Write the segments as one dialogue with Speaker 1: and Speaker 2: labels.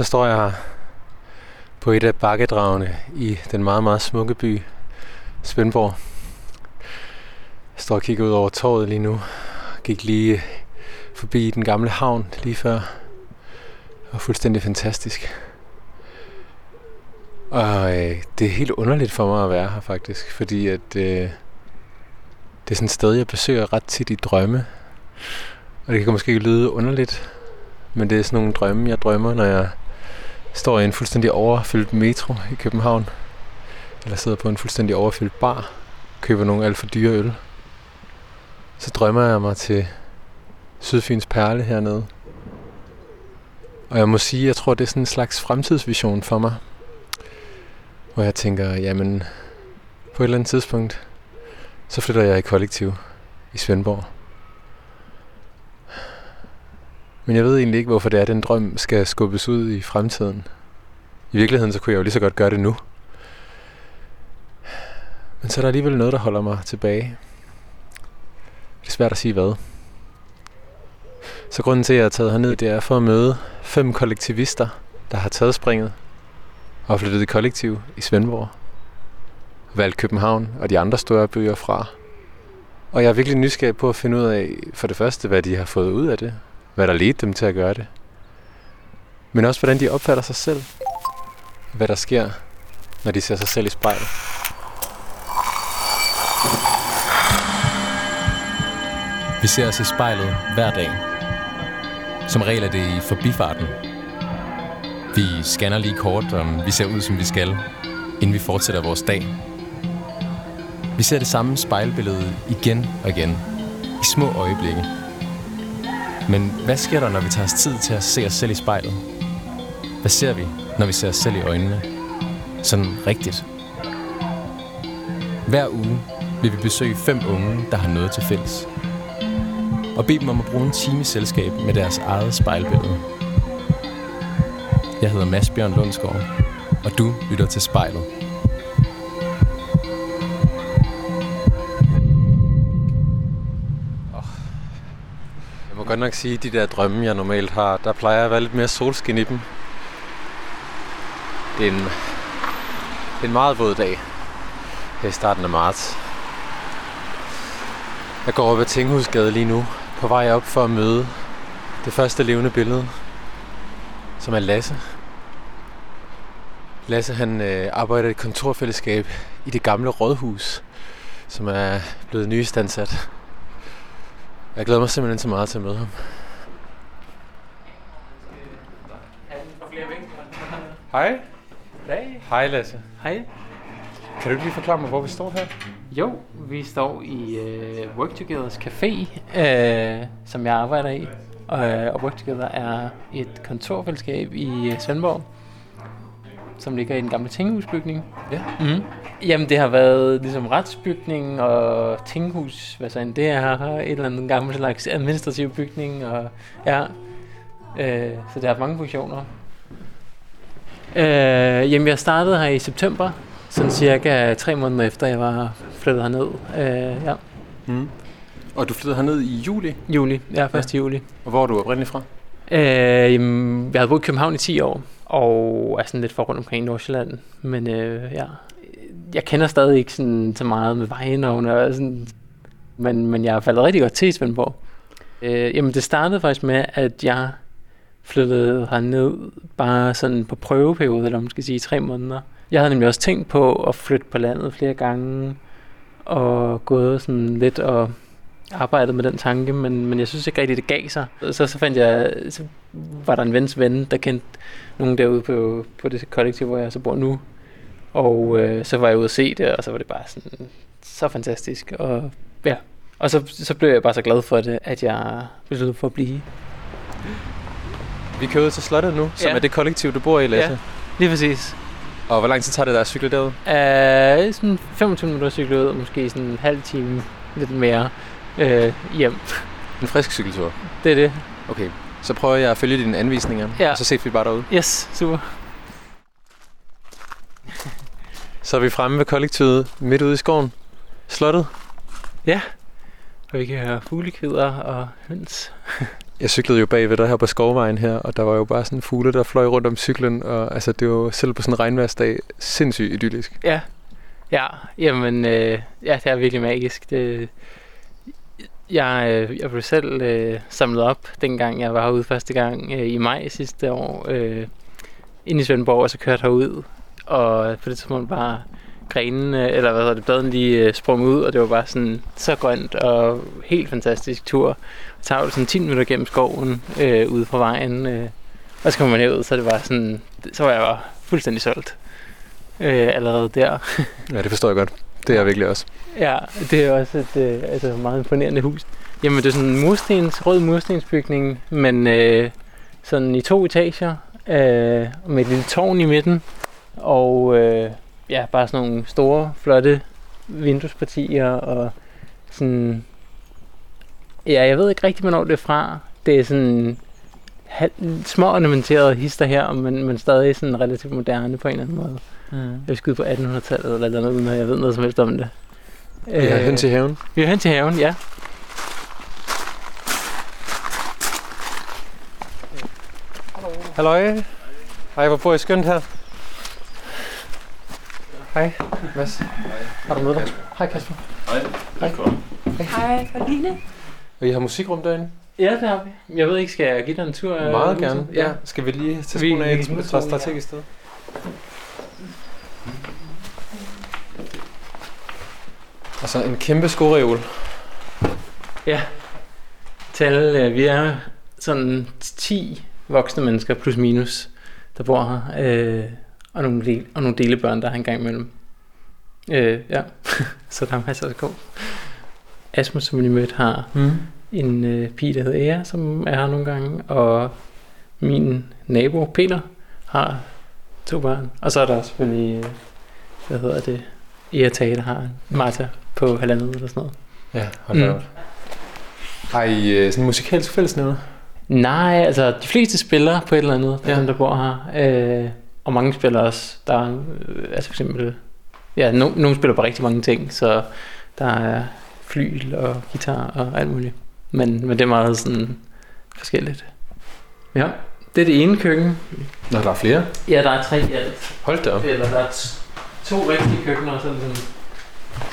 Speaker 1: Så står jeg her på et af bakkedragene i den meget, meget smukke by Svendborg. Jeg står og kigger ud over torvet lige nu. Gik lige forbi den gamle havn lige før. Det var fuldstændig fantastisk. Og øh, det er helt underligt for mig at være her faktisk, fordi at øh, det er sådan et sted, jeg besøger ret tit i drømme. Og det kan måske lyde underligt, men det er sådan nogle drømme, jeg drømmer, når jeg står i en fuldstændig overfyldt metro i København. Eller sidder på en fuldstændig overfyldt bar. Køber nogle alt for dyre øl. Så drømmer jeg mig til Sydfyns Perle hernede. Og jeg må sige, jeg tror, det er sådan en slags fremtidsvision for mig. Hvor jeg tænker, jamen, på et eller andet tidspunkt, så flytter jeg i kollektiv i Svendborg. Men jeg ved egentlig ikke, hvorfor det er, at den drøm skal skubbes ud i fremtiden. I virkeligheden, så kunne jeg jo lige så godt gøre det nu. Men så er der alligevel noget, der holder mig tilbage. Det er svært at sige hvad. Så grunden til, at jeg er taget herned, det er for at møde fem kollektivister, der har taget springet og flyttet i kollektiv i Svendborg. Valgt København og de andre store byer fra. Og jeg er virkelig nysgerrig på at finde ud af, for det første, hvad de har fået ud af det. Hvad der ledte dem til at gøre det. Men også, hvordan de opfatter sig selv. Hvad der sker, når de ser sig selv i spejlet.
Speaker 2: Vi ser os i spejlet hver dag. Som regel er det i forbifarten. Vi scanner lige kort, om vi ser ud, som vi skal, inden vi fortsætter vores dag. Vi ser det samme spejlbillede igen og igen, i små øjeblikke. Men hvad sker der, når vi tager os tid til at se os selv i spejlet? Hvad ser vi, når vi ser os selv i øjnene? Sådan rigtigt. Hver uge vil vi besøge fem unge, der har noget til fælles. Og bede dem om at bruge en time i selskab med deres eget spejlbillede. Jeg hedder Mads Bjørn Lundsgaard, og du lytter til spejlet.
Speaker 1: Godt nok sige, at de der drømme, jeg normalt har, der plejer jeg at være lidt mere solskin i dem. Det er en, det er en meget våd dag her i starten af marts. Jeg går op ad Tinghusgade lige nu, på vej op for at møde det første levende billede, som er Lasse. Lasse han øh, arbejder i et kontorfællesskab i det gamle rådhus, som er blevet nyistandsat. Jeg glæder mig simpelthen så meget til at møde ham. Hej.
Speaker 3: Goddag.
Speaker 1: Hej Lasse.
Speaker 3: Hej.
Speaker 1: Kan du ikke lige forklare mig, hvor vi står her?
Speaker 3: Jo, vi står i uh, Work Togethers Café, uh, som jeg arbejder i. Og, uh, og Work Together er et kontorfællesskab i Svendborg, som ligger i den gamle tinghusbygning.
Speaker 1: Ja.
Speaker 3: Mm. Jamen, det har været ligesom retsbygning og tinghus, hvad så end det er, et eller andet gammel slags administrativ bygning, og ja, øh, så det har mange funktioner. Øh, jamen, jeg startede her i september, sådan cirka tre måneder efter, jeg var flyttet herned. Øh, ja,
Speaker 1: Mm. Og du flyttede herned i juli.
Speaker 3: juli. Ja, 1. Ja. juli.
Speaker 1: Og hvor er du oprindeligt fra?
Speaker 3: Øh, jamen, jeg havde boet i København i 10 år, og er sådan lidt for rundt omkring Nordsjælland. Men øh, ja, jeg kender stadig ikke sådan, så meget med vejnavne, og sådan, men, men jeg er faldet rigtig godt til i Svendborg. Øh, jamen, det startede faktisk med, at jeg flyttede herned bare sådan på prøveperiode, eller man skal sige tre måneder. Jeg havde nemlig også tænkt på at flytte på landet flere gange, og gået sådan lidt og arbejdet med den tanke, men, men jeg synes ikke rigtig, det gav sig. Så, så fandt jeg, så var der en vens ven, der kendte nogen derude på, på det kollektiv, hvor jeg så bor nu. Og øh, så var jeg ude at se det, og så var det bare sådan så fantastisk. Og ja, og så, så blev jeg bare så glad for det, at jeg besluttede for at blive.
Speaker 1: Vi kører ud til slottet nu, som
Speaker 3: Ja.
Speaker 1: er det kollektiv, du bor i, Lasse.
Speaker 3: Ja. Lige præcis.
Speaker 1: Og hvor lang tid tager det dig at cykle derud?
Speaker 3: Uh, sådan 25 minutter cykle ud, og måske sådan en halv time, lidt mere øh, hjem.
Speaker 1: En frisk cykeltur.
Speaker 3: Det er det.
Speaker 1: Okay, så prøver jeg at følge dine anvisninger,
Speaker 3: Ja.
Speaker 1: og så ses vi bare derude.
Speaker 3: Yes, super.
Speaker 1: Så er vi fremme ved kollektivet midt ude i skoven. Slottet.
Speaker 3: Ja, og vi kan høre fuglekvider og høns.
Speaker 1: jeg cyklede jo bagved dig her på Skovvejen her, og der var jo bare sådan fugle, der fløj rundt om cyklen, og altså, det var jo selv på sådan en regnværsdag sindssygt idyllisk.
Speaker 3: Ja, ja, jamen, øh, ja, det er virkelig magisk. Det, jeg, øh, jeg blev selv øh, samlet op, dengang jeg var herude første gang øh, i maj sidste år, øh, ind i Svendborg, og så kørte herud, og på det tidspunkt var grenene, øh, eller hvad hedder det, bladene lige øh, sprunget ud, og det var bare sådan så grønt og helt fantastisk tur. Så tager du sådan 10 minutter gennem skoven øh, ude fra vejen, øh, og så kommer man herud, så det var sådan, så var jeg bare fuldstændig solgt øh, allerede der.
Speaker 1: Ja, det forstår jeg godt. Det er virkelig også.
Speaker 3: Ja, det er også et øh, altså meget imponerende hus. Jamen, det er sådan en murstens, rød murstensbygning, men øh, sådan i to etager, øh, med et lille tårn i midten, og øh, ja, bare sådan nogle store, flotte vinduespartier, og sådan... Ja, jeg ved ikke rigtig, hvornår det er fra. Det er sådan halv- små ornamenterede hister her, men, men stadig sådan relativt moderne på en eller anden måde.
Speaker 1: Mm.
Speaker 3: Jeg vil skyde på 1800-tallet eller noget, uden at jeg ved noget som helst om det.
Speaker 1: Vi er hen til haven.
Speaker 3: Vi er hen til haven, ja.
Speaker 1: Halløj. Hej, hvor bor I skønt her. Hej. Mads. Har du med dig? Hej Kasper.
Speaker 4: Hej, Karoline.
Speaker 1: Og I har musikrum derinde?
Speaker 3: Ja, det har vi. Jeg ved ikke, skal jeg give dig en tur? øh,
Speaker 1: Meget gerne. Ja. Skal vi lige tage skoene af et strategisk sted? Og så en kæmpe skoreol.
Speaker 3: Ja. Tal, øh, vi er sådan 10 voksne mennesker plus minus, der bor her. Øh, og, nogle del, og nogle delebørn, der er en gang imellem. Øh, ja, så der er masser at gå. Asmus, som vi mødte, har
Speaker 1: Mm.
Speaker 3: en øh, pige, der hedder Ea, som er her nogle gange, og min nabo, Peter, har to børn. Og så er der selvfølgelig, øh, hvad hedder det, Ea Tage, der har Martha på halvandet eller sådan noget.
Speaker 1: Ja, hold da
Speaker 3: Mm.
Speaker 1: op. Har I øh, sådan en musikalsk fællesnævner?
Speaker 3: Nej, altså de fleste spiller på et eller andet,
Speaker 1: Ja.
Speaker 3: dem der bor her. Øh, og mange spiller også. Der er, øh, altså for eksempel, ja, no, nogle spiller på rigtig mange ting, så der er flyl og guitar og alt muligt. Men, men det er meget sådan forskelligt. Ja, det er det ene køkken.
Speaker 1: Nå, der er flere.
Speaker 3: Ja, der er tre i alt.
Speaker 1: Hold da op.
Speaker 3: Eller der er t- to rigtige køkkener, og så det sådan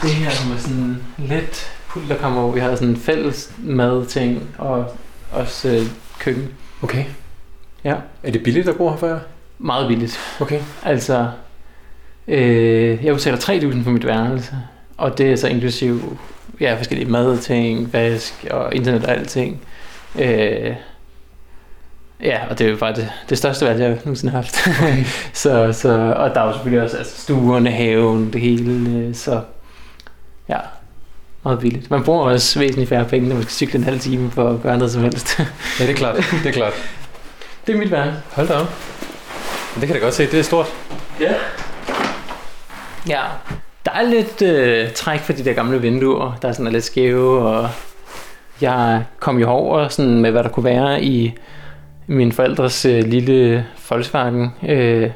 Speaker 3: det her, som er sådan lidt pulterkammer, hvor vi har sådan en fælles madting og også øh, køkken.
Speaker 1: Okay.
Speaker 3: Ja.
Speaker 1: Er det billigt at bo her for jer?
Speaker 3: Meget billigt.
Speaker 1: Okay.
Speaker 3: Altså, øh, jeg betaler 3.000 for mit værelse, og det er så inklusiv ja, forskellige madting, vask og internet og alting. Øh, ja, og det er jo bare det, det største valg, jeg nogensinde har haft.
Speaker 1: Okay.
Speaker 3: så, så, og der er jo selvfølgelig også altså, stuerne, haven, det hele, øh, så ja, meget billigt. Man bruger også væsentligt færre penge, når man skal cykle en halv time for at gøre noget som helst.
Speaker 1: Ja, det er klart. Det er klart.
Speaker 3: det er mit værelse.
Speaker 1: Hold da op. Det kan jeg da godt se. Det er stort.
Speaker 3: Ja. Ja, der er lidt øh, træk for de der gamle vinduer, der er sådan er lidt skæve, og jeg kom jo over sådan med, hvad der kunne være i min forældres øh, lille Volkswagen, øh,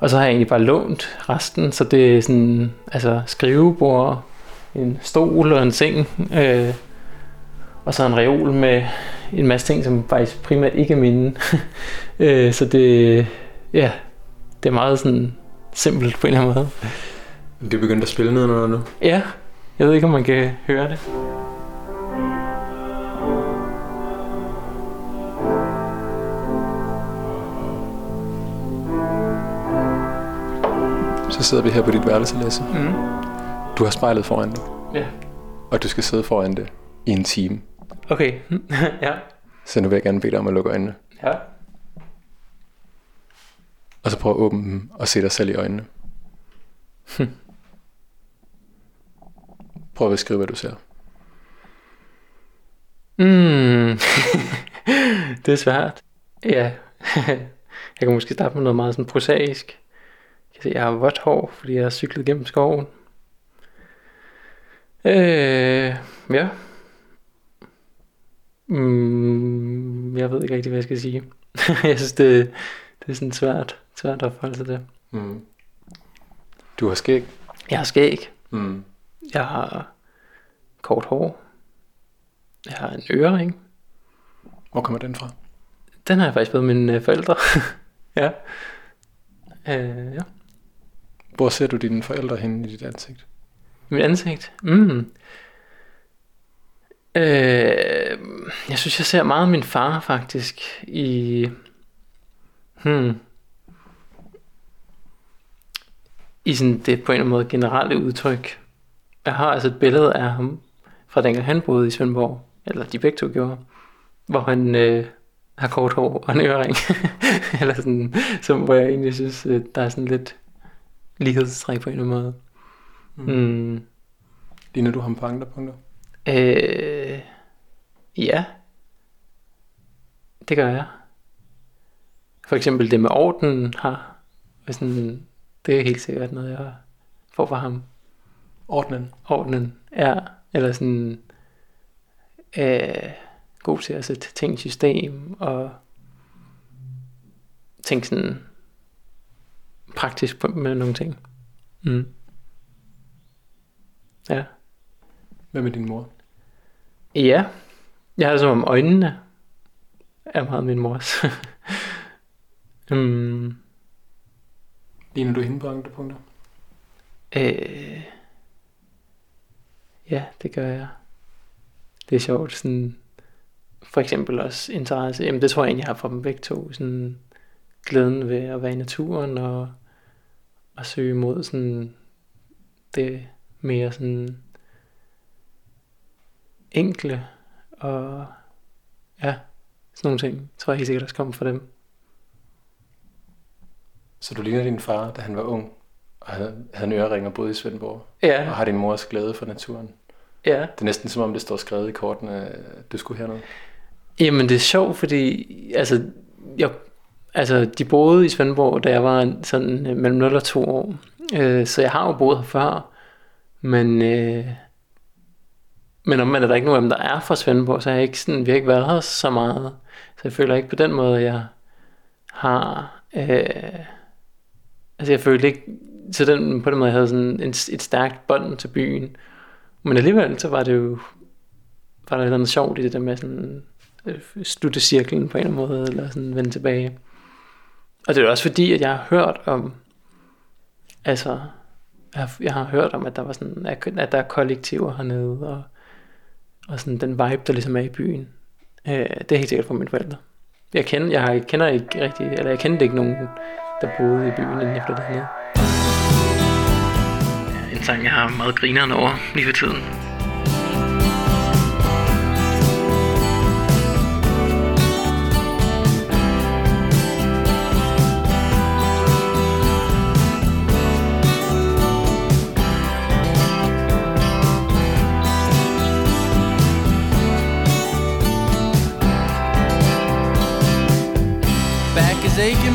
Speaker 3: og så har jeg egentlig bare lånt resten, så det er sådan, altså skrivebord, en stol og en seng, øh, og så en reol med en masse ting, som faktisk primært ikke er mine. øh, så det, ja, det er meget sådan simpelt på en eller anden måde.
Speaker 1: Det er begyndt at spille nedenunder nu.
Speaker 3: Ja, jeg ved ikke, om man kan høre det.
Speaker 1: Så sidder vi her på dit værelse, Lasse.
Speaker 3: Mm.
Speaker 1: Du har spejlet foran dig,
Speaker 3: Ja.
Speaker 1: og du skal sidde foran det i en time.
Speaker 3: Okay, ja.
Speaker 1: Så nu vil jeg gerne bede dig om at lukke øjnene.
Speaker 3: Ja.
Speaker 1: Og så prøv at åbne dem og se dig selv i øjnene. Prøv at beskrive, hvad du ser.
Speaker 3: Mm. det er svært. Ja. jeg kan måske starte med noget meget sådan prosaisk. Jeg kan se, jeg har vådt hår, fordi jeg har cyklet gennem skoven. Øh, ja. Mm, jeg ved ikke rigtig, hvad jeg skal sige. jeg synes, det, det er sådan svært, svært at forholde sig til.
Speaker 1: Mm. Du har skæg.
Speaker 3: Jeg har skæg.
Speaker 1: Mm.
Speaker 3: Jeg har kort hår. Jeg har en ørering.
Speaker 1: Hvor kommer den fra?
Speaker 3: Den har jeg faktisk fået mine øh, forældre. ja. Øh, ja.
Speaker 1: Hvor ser du dine forældre henne i dit ansigt?
Speaker 3: Mit ansigt? Mm. Øh, jeg synes, jeg ser meget min far faktisk i... Hmm. I sådan det på en eller anden måde generelle udtryk. Jeg har altså et billede af ham fra dengang han boede i Svendborg. Eller de begge to gjorde. Hvor han øh, har kort hår og en ørering. eller sådan, som, hvor jeg egentlig synes, øh, der er sådan lidt lighedstræk på en eller anden måde. Mm. Mm.
Speaker 1: Ligner du ham på andre punkter?
Speaker 3: Øh, ja, det gør jeg. For eksempel det med orden har, sådan, det er helt sikkert noget, jeg får fra ham.
Speaker 1: Ordnen?
Speaker 3: Ordnen, ja. Eller sådan, øh, god til at sætte ting i system, og tænke sådan praktisk med nogle ting. Mm. Ja.
Speaker 1: Hvad med din mor?
Speaker 3: Ja, jeg har som om øjnene er meget min mors. um,
Speaker 1: Ligner du hende på andre punkter?
Speaker 3: øh, ja, det gør jeg. Det er sjovt, sådan, for eksempel også interesse, jamen det tror jeg egentlig, jeg har for dem begge to, sådan glæden ved at være i naturen og, og søge mod sådan det mere sådan enkle og ja, sådan nogle ting, tror jeg helt sikkert også kommer fra dem.
Speaker 1: Så du ligner din far, da han var ung, og havde, havde en ørering og boede i Svendborg,
Speaker 3: Ja,
Speaker 1: og har din mors glæde for naturen.
Speaker 3: ja.
Speaker 1: Det er næsten som om, det står skrevet i kortene, at du skulle hernede.
Speaker 3: Jamen det er sjovt, fordi altså, jeg, altså, de boede i Svendborg, da jeg var sådan mellem 0 og 2 år. Øh, så jeg har jo boet her før. Men, øh, men om er der ikke nogen af dem, der er fra Svendborg, så har jeg ikke sådan, vi har ikke været her så meget. Så jeg føler ikke på den måde, jeg har... Øh, altså jeg følte ikke så den, på den måde, jeg havde sådan en, et stærkt bånd til byen. Men alligevel, så var det jo var der noget sjovt i det der med sådan øh, slutte cirklen på en eller anden måde, eller sådan vende tilbage. Og det er også fordi, at jeg har hørt om, altså, jeg jeg har hørt om, at der var sådan, at, at der er kollektiver hernede, og, og sådan den vibe, der ligesom er i byen. Øh, det er helt sikkert fra mine forældre. Jeg kender, jeg, har, jeg kender ikke rigtig, eller jeg kendte ikke nogen, der boede i byen, inden jeg flyttede hernede. En sang, jeg har meget grineren over lige for tiden.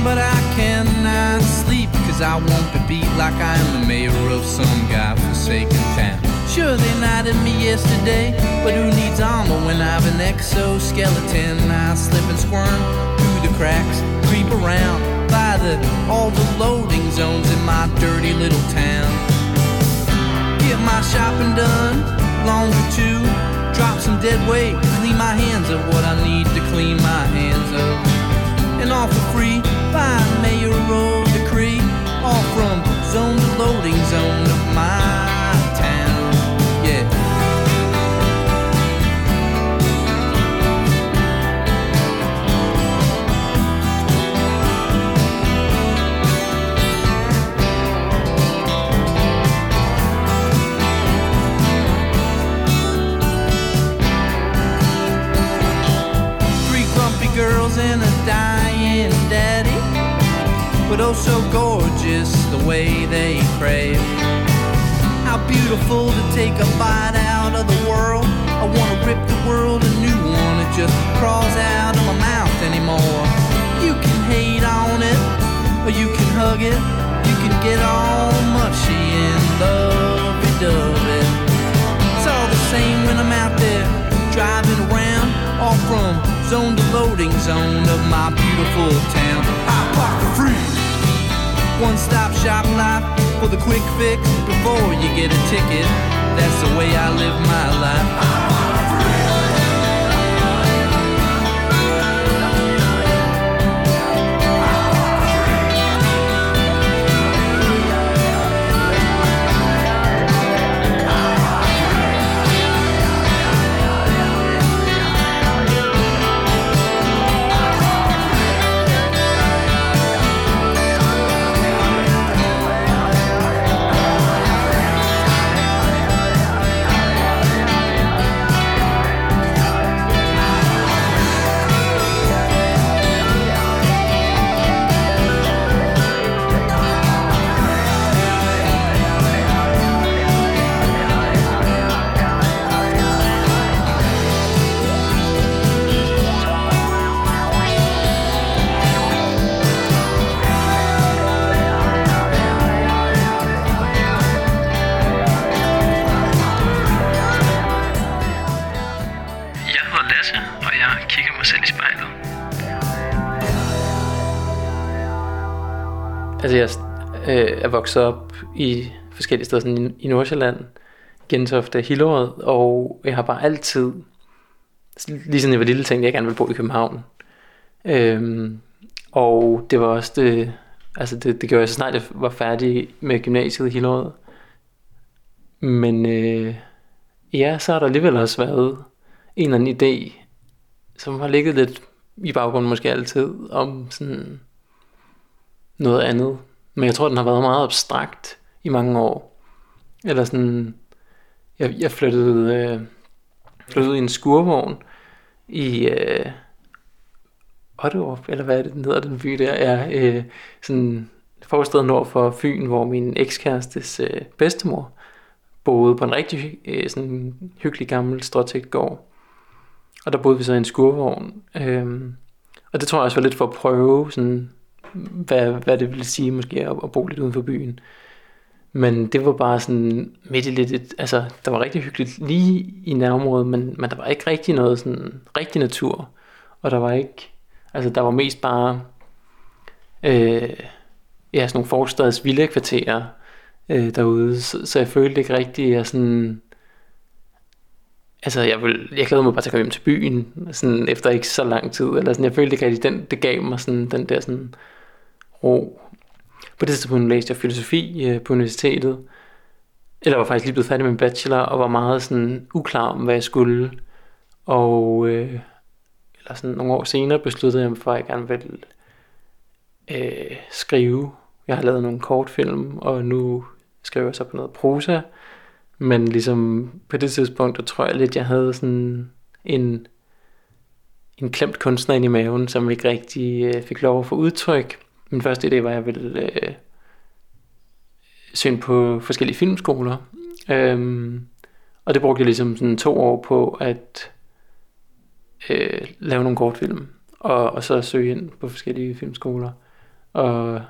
Speaker 4: But I cannot sleep. Cause I won't be beat like I am the mayor of some godforsaken town. Sure, they knighted me yesterday, but who needs armor when I've an exoskeleton? I slip and squirm through the cracks, creep around by the all the loading zones in my dirty little town. Get my shopping done, longer too. Drop some dead weight, clean my hands of what I need to clean my hands of and all for free by mayoral decree. All from zone to loading oh, so gorgeous the way they crave. How beautiful to take a bite out of the world. I wanna rip the world a new one. It just crawls out of my mouth anymore. You can hate on it, or you can hug it. You can get all mushy and lovey-dovey. It's all the same when I'm out there driving around, all from zone to loading zone of my beautiful town. I for free. One stop shop life for the quick fix before you get a ticket. That's the way I live my life.
Speaker 3: Vokset op i forskellige steder sådan i, i Nordsjælland, Gentofte, Hillerød, og jeg har bare altid, lige siden jeg var lille, tænkt, at jeg gerne ville bo i København. Øhm, og det var også det, altså det, det gjorde jeg så snart jeg var færdig med gymnasiet i Hillerød. Men øh, ja, så har der alligevel også været en eller anden idé, som har ligget lidt i baggrunden måske altid, om sådan noget andet. Men jeg tror, den har været meget abstrakt i mange år. Eller sådan, jeg, jeg flyttede, øh, flyttede i en skurvogn i øh, Otterup, eller hvad er det, den hedder, den by der, er øh, sådan forstedet nord for Fyn, hvor min ekskærestes øh, bedstemor boede på en rigtig øh, sådan hyggelig gammel gård. Og der boede vi så i en skurvogn. Øh, og det tror jeg også var lidt for at prøve, sådan, hvad, hvad det ville sige måske at, at bo lidt uden for byen. Men det var bare sådan midt i lidt, et, altså der var rigtig hyggeligt lige i nærområdet, men, men der var ikke rigtig noget sådan rigtig natur. Og der var ikke, altså der var mest bare, øh, ja, sådan nogle forstads kvarterer øh, derude, så, så jeg følte ikke rigtig, at jeg sådan, altså jeg, ville, jeg glæder mig bare til at komme hjem til byen, sådan efter ikke så lang tid, eller sådan, jeg følte ikke rigtig, den, det gav mig sådan, den der sådan ro. På det tidspunkt læste jeg filosofi øh, på universitetet, eller var faktisk lige blevet færdig med en bachelor, og var meget sådan uklar om, hvad jeg skulle, og øh, eller sådan nogle år senere besluttede jeg mig for, at jeg gerne ville øh, skrive. Jeg har lavet nogle kortfilm, og nu skriver jeg så på noget prosa, men ligesom på det tidspunkt, der tror jeg lidt, jeg havde sådan en, en klemt kunstner ind i maven, som ikke rigtig øh, fik lov at få udtryk. Min første idé var, at jeg ville øh, søge på forskellige filmskoler. Øhm, og det brugte jeg ligesom sådan to år på at øh, lave nogle kortfilm. Og, og så søge ind på forskellige filmskoler. Og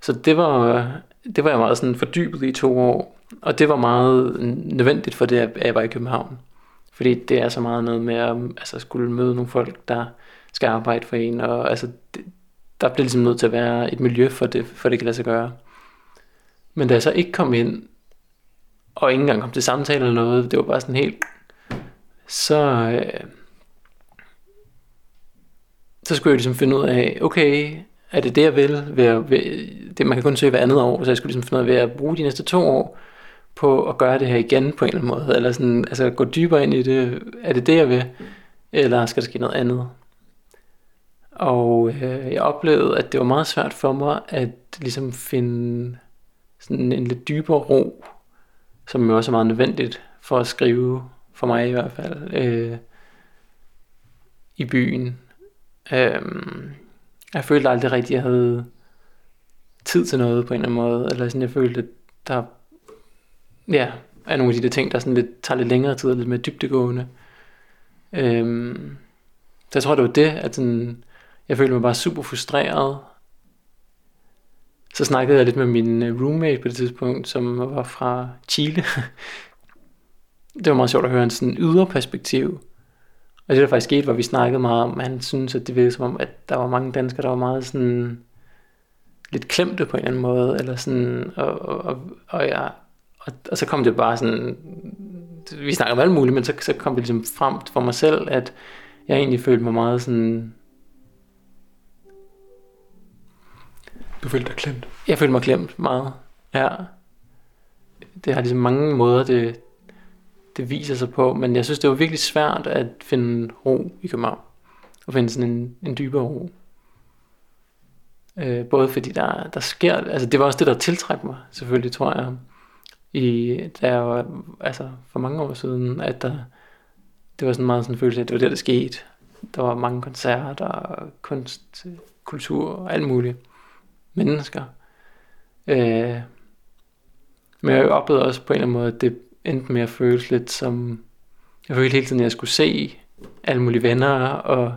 Speaker 3: så det var, det var jeg meget sådan fordybet i to år. Og det var meget nødvendigt for det, at jeg var i København. Fordi det er så meget noget med at altså, skulle møde nogle folk, der skal arbejde for en. Og altså, det, der bliver ligesom nødt til at være et miljø for det, for det kan lade sig gøre. Men da jeg så ikke kom ind, og ikke engang kom til samtale eller noget, det var bare sådan helt, så, øh, så skulle jeg ligesom finde ud af, okay, er det det, jeg vil? Ved at, ved, det, man kan kun søge hver andet år, så jeg skulle ligesom finde ud af ved at bruge de næste to år på at gøre det her igen på en eller anden måde, eller sådan, altså gå dybere ind i det, er det det, jeg vil, eller skal der ske noget andet? Og øh, jeg oplevede, at det var meget svært for mig at ligesom finde sådan en lidt dybere ro, som jo også er meget nødvendigt for at skrive, for mig i hvert fald, øh, i byen. Øh, jeg følte aldrig rigtigt, at jeg havde tid til noget på en eller anden måde, eller sådan, jeg følte, at der ja, er nogle af de der ting, der sådan lidt, tager lidt længere tid og lidt mere dybdegående. Øh, så jeg tror, det var det, at sådan, jeg følte mig bare super frustreret. Så snakkede jeg lidt med min øh, roommate på det tidspunkt, som var fra Chile. det var meget sjovt at høre en sådan ydre perspektiv. Og det der faktisk skete, var, vi snakkede meget om, at han synes, at det virkede som om, at der var mange danskere, der var meget sådan lidt klemte på en eller anden måde, eller sådan, og, og, og, og, ja, og, og så kom det bare sådan, vi snakker om alt muligt, men så, så kom det ligesom frem for mig selv, at jeg egentlig følte mig meget sådan,
Speaker 1: Du følte dig klemt?
Speaker 3: Jeg følte mig klemt meget, ja. Det har ligesom mange måder, det, det viser sig på, men jeg synes, det var virkelig svært at finde ro i København. Og finde sådan en, en dybere ro. Øh, både fordi der, der sker, altså det var også det, der tiltrækker mig, selvfølgelig, tror jeg, i, der var, altså for mange år siden, at der, det var sådan meget sådan en følelse af, at det var der, der skete. Der var mange koncerter, kunst, kultur og alt muligt. Mennesker. Øh, men jeg oplevede også på en eller anden måde, at det endte med at føles lidt som... Jeg følte hele tiden, at jeg skulle se alle mulige venner, og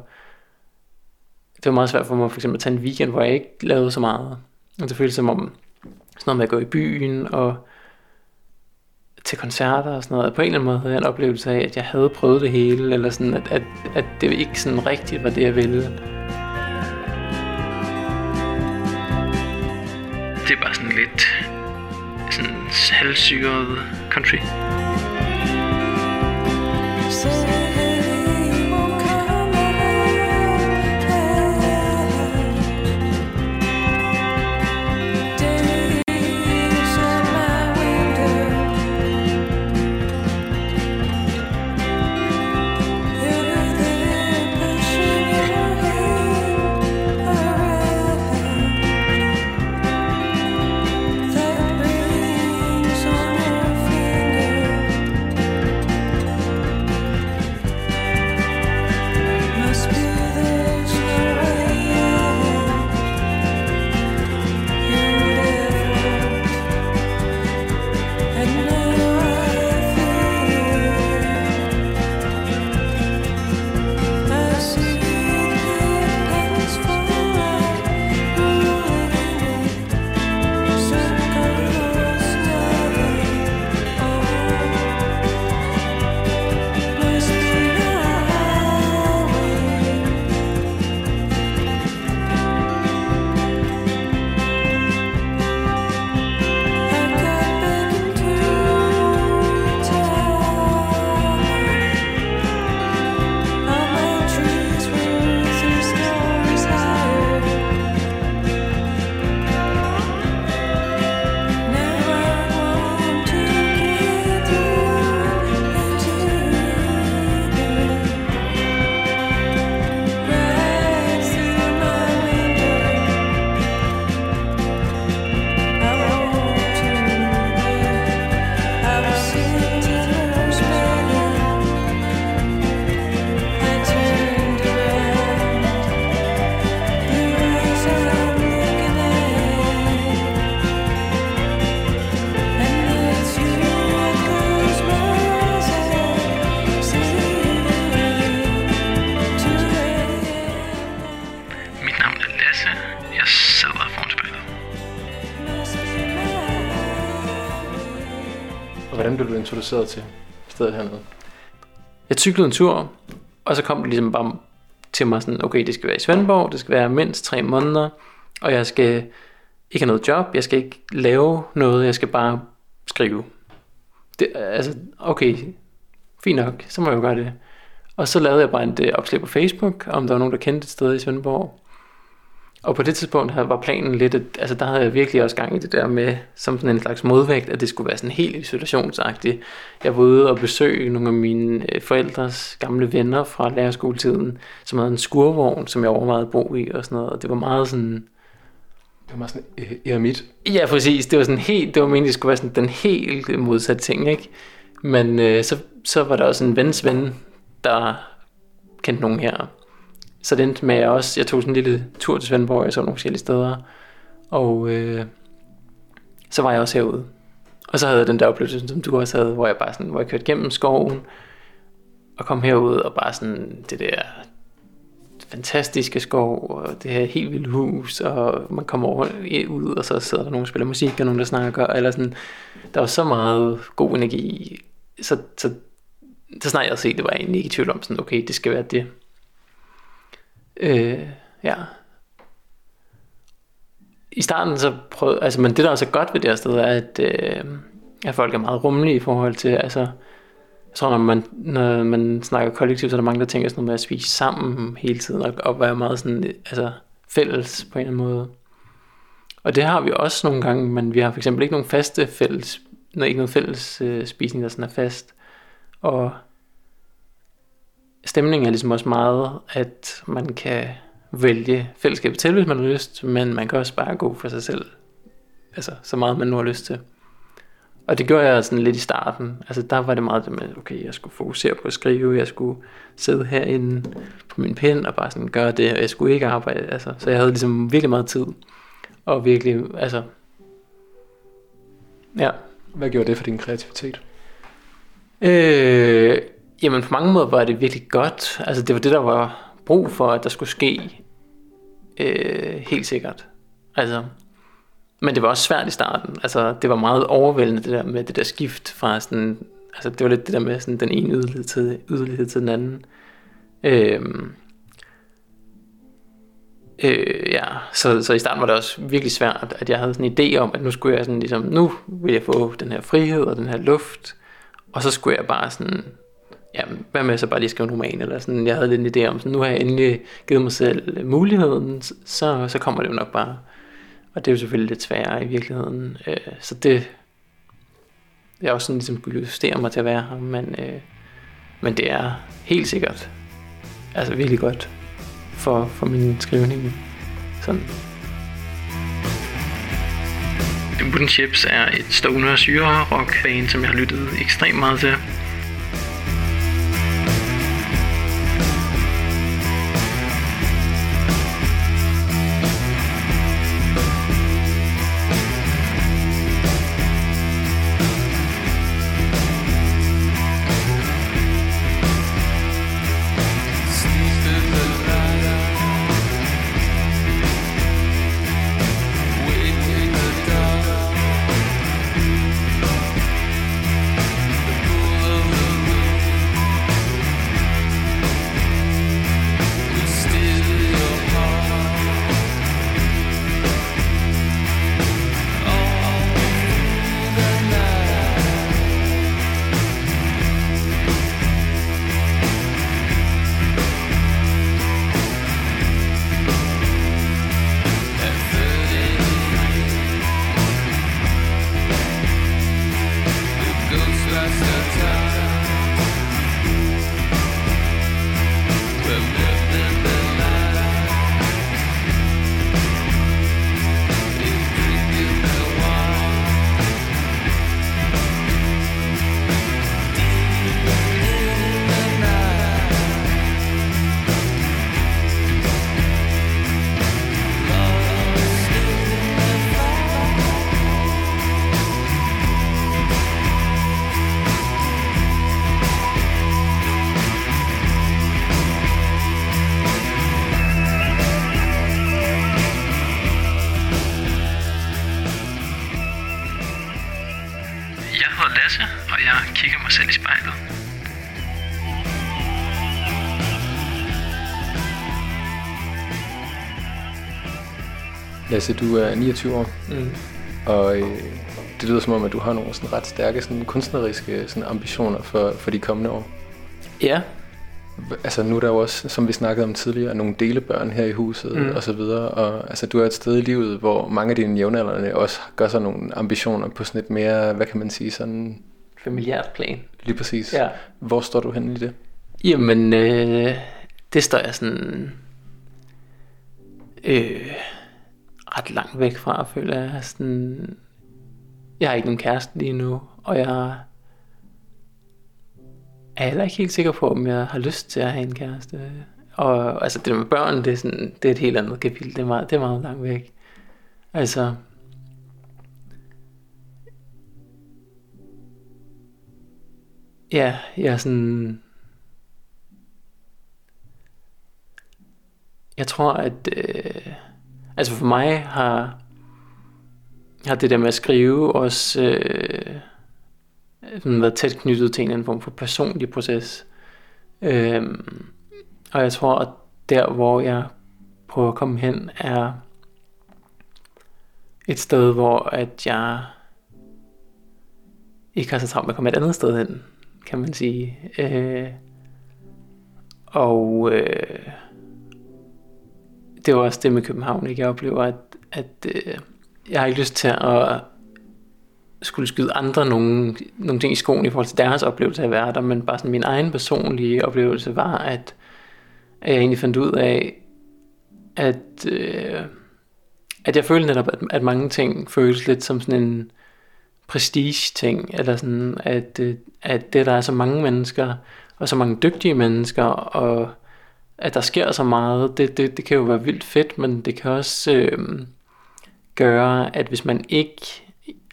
Speaker 3: det var meget svært for mig for eksempel at tage en weekend, hvor jeg ikke lavede så meget. Og det føltes som om sådan noget med at gå i byen, og til koncerter og sådan noget. På en eller anden måde havde jeg en oplevelse af, at jeg havde prøvet det hele, eller sådan, at, at, at det ikke sådan rigtigt var det, jeg ville. Det er bare sådan lidt sådan halvsyret country.
Speaker 1: Introduceret til stedet hernede?
Speaker 3: Jeg cyklede en tur, og så kom det ligesom bare til mig sådan, okay, det skal være i Svendborg, det skal være mindst tre måneder, og jeg skal ikke have noget job, jeg skal ikke lave noget, jeg skal bare skrive. Det, altså, okay, fint nok, så må jeg jo gøre det. Og så lavede jeg bare et øh, opslag på Facebook, om der var nogen, der kendte et sted i Svendborg. Og på det tidspunkt havde, var planen lidt, at altså, der havde jeg virkelig også gang i det der med, som sådan en slags modvægt, at det skulle være sådan helt isolationsagtigt. Jeg var ude og besøge nogle af mine øh, forældres gamle venner fra lærerskoletiden, som havde en skurvogn, som jeg overvejede at bo i og sådan noget. Og det var meget sådan,
Speaker 1: Det var meget sådan øh, eremit.
Speaker 3: Ja, præcis. Det var sådan helt, det var meningen, det skulle være sådan den helt modsatte ting, ikke? Men øh, så, så var der også en vens ven, der kendte nogen her. Så det endte med, at jeg også, jeg tog sådan en lille tur til Svendborg, jeg så nogle forskellige steder. Og øh, så var jeg også herude. Og så havde jeg den der oplevelse, som du også havde, hvor jeg bare sådan, hvor jeg kørte gennem skoven, og kom herud og bare sådan det der fantastiske skov, og det her helt vilde hus, og man kommer over, ud, og så sidder der nogen, der spiller musik, og nogen, der snakker, eller sådan, der var så meget god energi, så, så, så snart jeg havde set det, var jeg egentlig ikke i tvivl om, sådan, okay, det skal være det. Øh, ja. I starten så prøvede, altså, men det der er så godt ved det her sted, er, at, øh, at folk er meget rummelige i forhold til, altså, jeg tror, når man, når man snakker kollektivt, så er der mange, der tænker sådan noget med at spise sammen hele tiden, og, og være meget sådan, altså, fælles på en eller anden måde. Og det har vi også nogle gange, men vi har for eksempel ikke nogen faste fælles, når ikke noget fælles øh, spisning, der sådan er fast. Og stemningen er ligesom også meget, at man kan vælge fællesskabet til, hvis man har lyst, men man kan også bare gå for sig selv. Altså, så meget man nu har lyst til. Og det gjorde jeg sådan lidt i starten. Altså, der var det meget det med, okay, jeg skulle fokusere på at skrive, jeg skulle sidde herinde på min pen og bare sådan gøre det, og jeg skulle ikke arbejde. Altså, så jeg havde ligesom virkelig meget tid. Og virkelig, altså, ja.
Speaker 1: Hvad gjorde det for din kreativitet?
Speaker 3: Øh, jamen på mange måder var det virkelig godt. Altså det var det, der var brug for, at der skulle ske. Øh, helt sikkert. Altså, men det var også svært i starten. Altså, det var meget overvældende, det der med det der skift fra sådan... Altså, det var lidt det der med sådan den ene yderlighed til, yderlighed til den anden. Øhm, øh, ja, så, så i starten var det også virkelig svært, at jeg havde sådan en idé om, at nu skulle jeg sådan ligesom, nu vil jeg få den her frihed og den her luft, og så skulle jeg bare sådan, ja, hvad med så bare lige skrive en roman, eller sådan, jeg havde lidt en idé om, sådan, nu har jeg endelig givet mig selv muligheden, så, så kommer det jo nok bare. Og det er jo selvfølgelig lidt sværere i virkeligheden. Øh, så det, jeg også sådan ligesom kunne justere mig til at være her, men, øh, men det er helt sikkert altså virkelig godt for, for min skrivning. Sådan. Wooden Chips er et stoner syre rock band, som jeg har lyttet ekstremt meget til.
Speaker 1: Lasse, du er 29 år,
Speaker 3: Mm.
Speaker 1: og øh, det lyder som om, at du har nogle sådan ret stærke sådan, kunstneriske sådan, ambitioner for, for de kommende år.
Speaker 3: Ja,
Speaker 1: Altså nu er der jo også, som vi snakkede om tidligere, nogle delebørn her i huset
Speaker 3: Mm.
Speaker 1: og så videre. Og altså, du er et sted i livet, hvor mange af dine jævnaldrende også gør sig nogle ambitioner på sådan et mere, hvad kan man sige, sådan
Speaker 3: familiært plan.
Speaker 1: lige præcis.
Speaker 3: Ja.
Speaker 1: Hvor står du henne i det?
Speaker 3: Jamen, øh, det står jeg sådan øh, ret langt væk fra, føler jeg. Sådan, jeg har ikke nogen kæreste lige nu, og jeg er heller ikke helt sikker på, om jeg har lyst til at have en kæreste. Og altså det med børn, det er, sådan, det er et helt andet kapitel. Det er meget, det er meget langt væk. Altså, ja, jeg er sådan... Jeg tror, at... Øh, altså for mig har, har det der med at skrive også øh, sådan været tæt knyttet til en eller anden form for personlig proces. Øh, og jeg tror, at der, hvor jeg prøver at komme hen, er et sted, hvor at jeg ikke har så travlt med at komme et andet sted hen, kan man sige. Øh, og øh, det var også det med København, ikke? Jeg oplever, at, at øh, jeg har ikke lyst til at skulle skyde andre nogle, nogle ting i skoen i forhold til deres oplevelse af at være der, men bare sådan min egen personlige oplevelse var, at, at jeg egentlig fandt ud af, at, øh, at jeg følte netop, at, at mange ting føles lidt som sådan en prestige-ting, eller sådan, at, øh, at det, der er så mange mennesker, og så mange dygtige mennesker, og at der sker så meget, det, det, det kan jo være vildt fedt, men det kan også øh, gøre, at hvis man ikke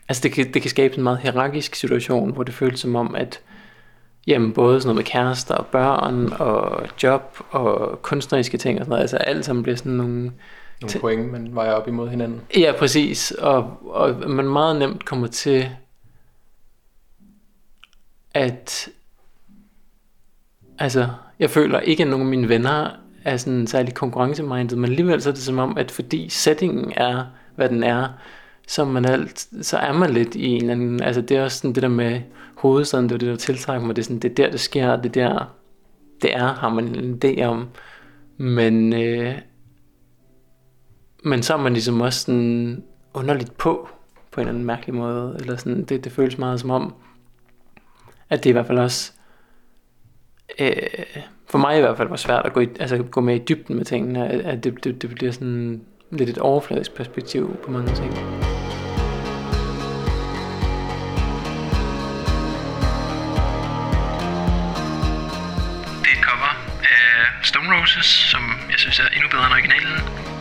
Speaker 3: Altså det kan, det kan skabe en meget hierarkisk situation, hvor det føles som om, at jamen, både sådan noget med kærester og børn og job og kunstneriske ting og sådan noget, altså alt sammen bliver sådan nogle
Speaker 1: Nogle point, man vejer op imod hinanden.
Speaker 3: Ja, præcis. Og, og man meget nemt kommer til at altså, jeg føler ikke, at nogen af mine venner er sådan særlig konkurrencemindet, men alligevel så er det som om, at fordi settingen er, hvad den er, så man, alt, så er man lidt i en eller anden, altså det er også sådan det der med hovedstaden, det er det, der tiltrækker mig, det er sådan, det er der, det sker, det der, det er, har man en idé om, men, øh, men så er man ligesom også sådan underligt på, på en eller anden mærkelig måde, eller sådan, det, det føles meget som om, at det i hvert fald også, øh, for mig i hvert fald var svært at gå, i, altså gå med i dybden med tingene, at, det, det, det bliver sådan lidt et overfladisk perspektiv på mange ting.
Speaker 5: Det er et cover af Stone Roses, som jeg synes er endnu bedre end originalen.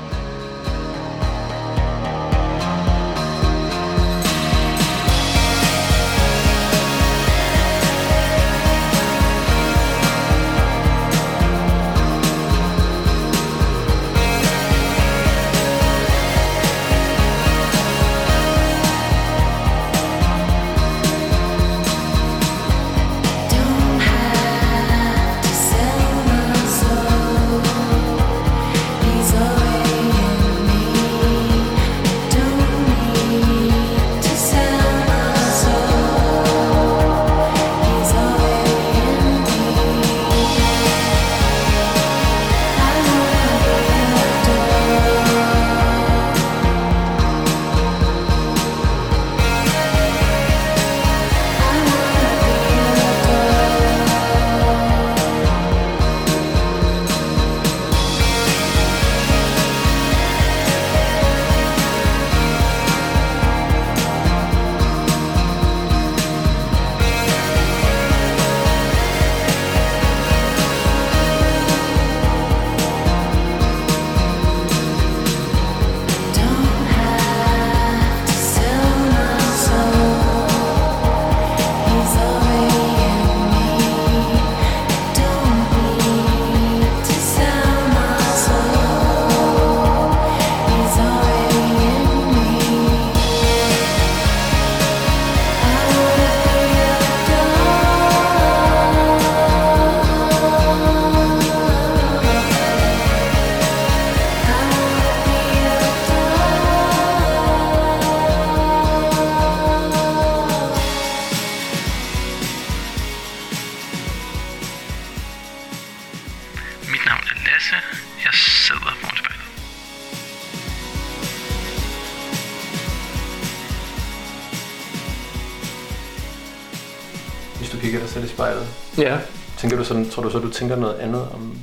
Speaker 1: Du sådan, tror du så, du tænker noget andet om,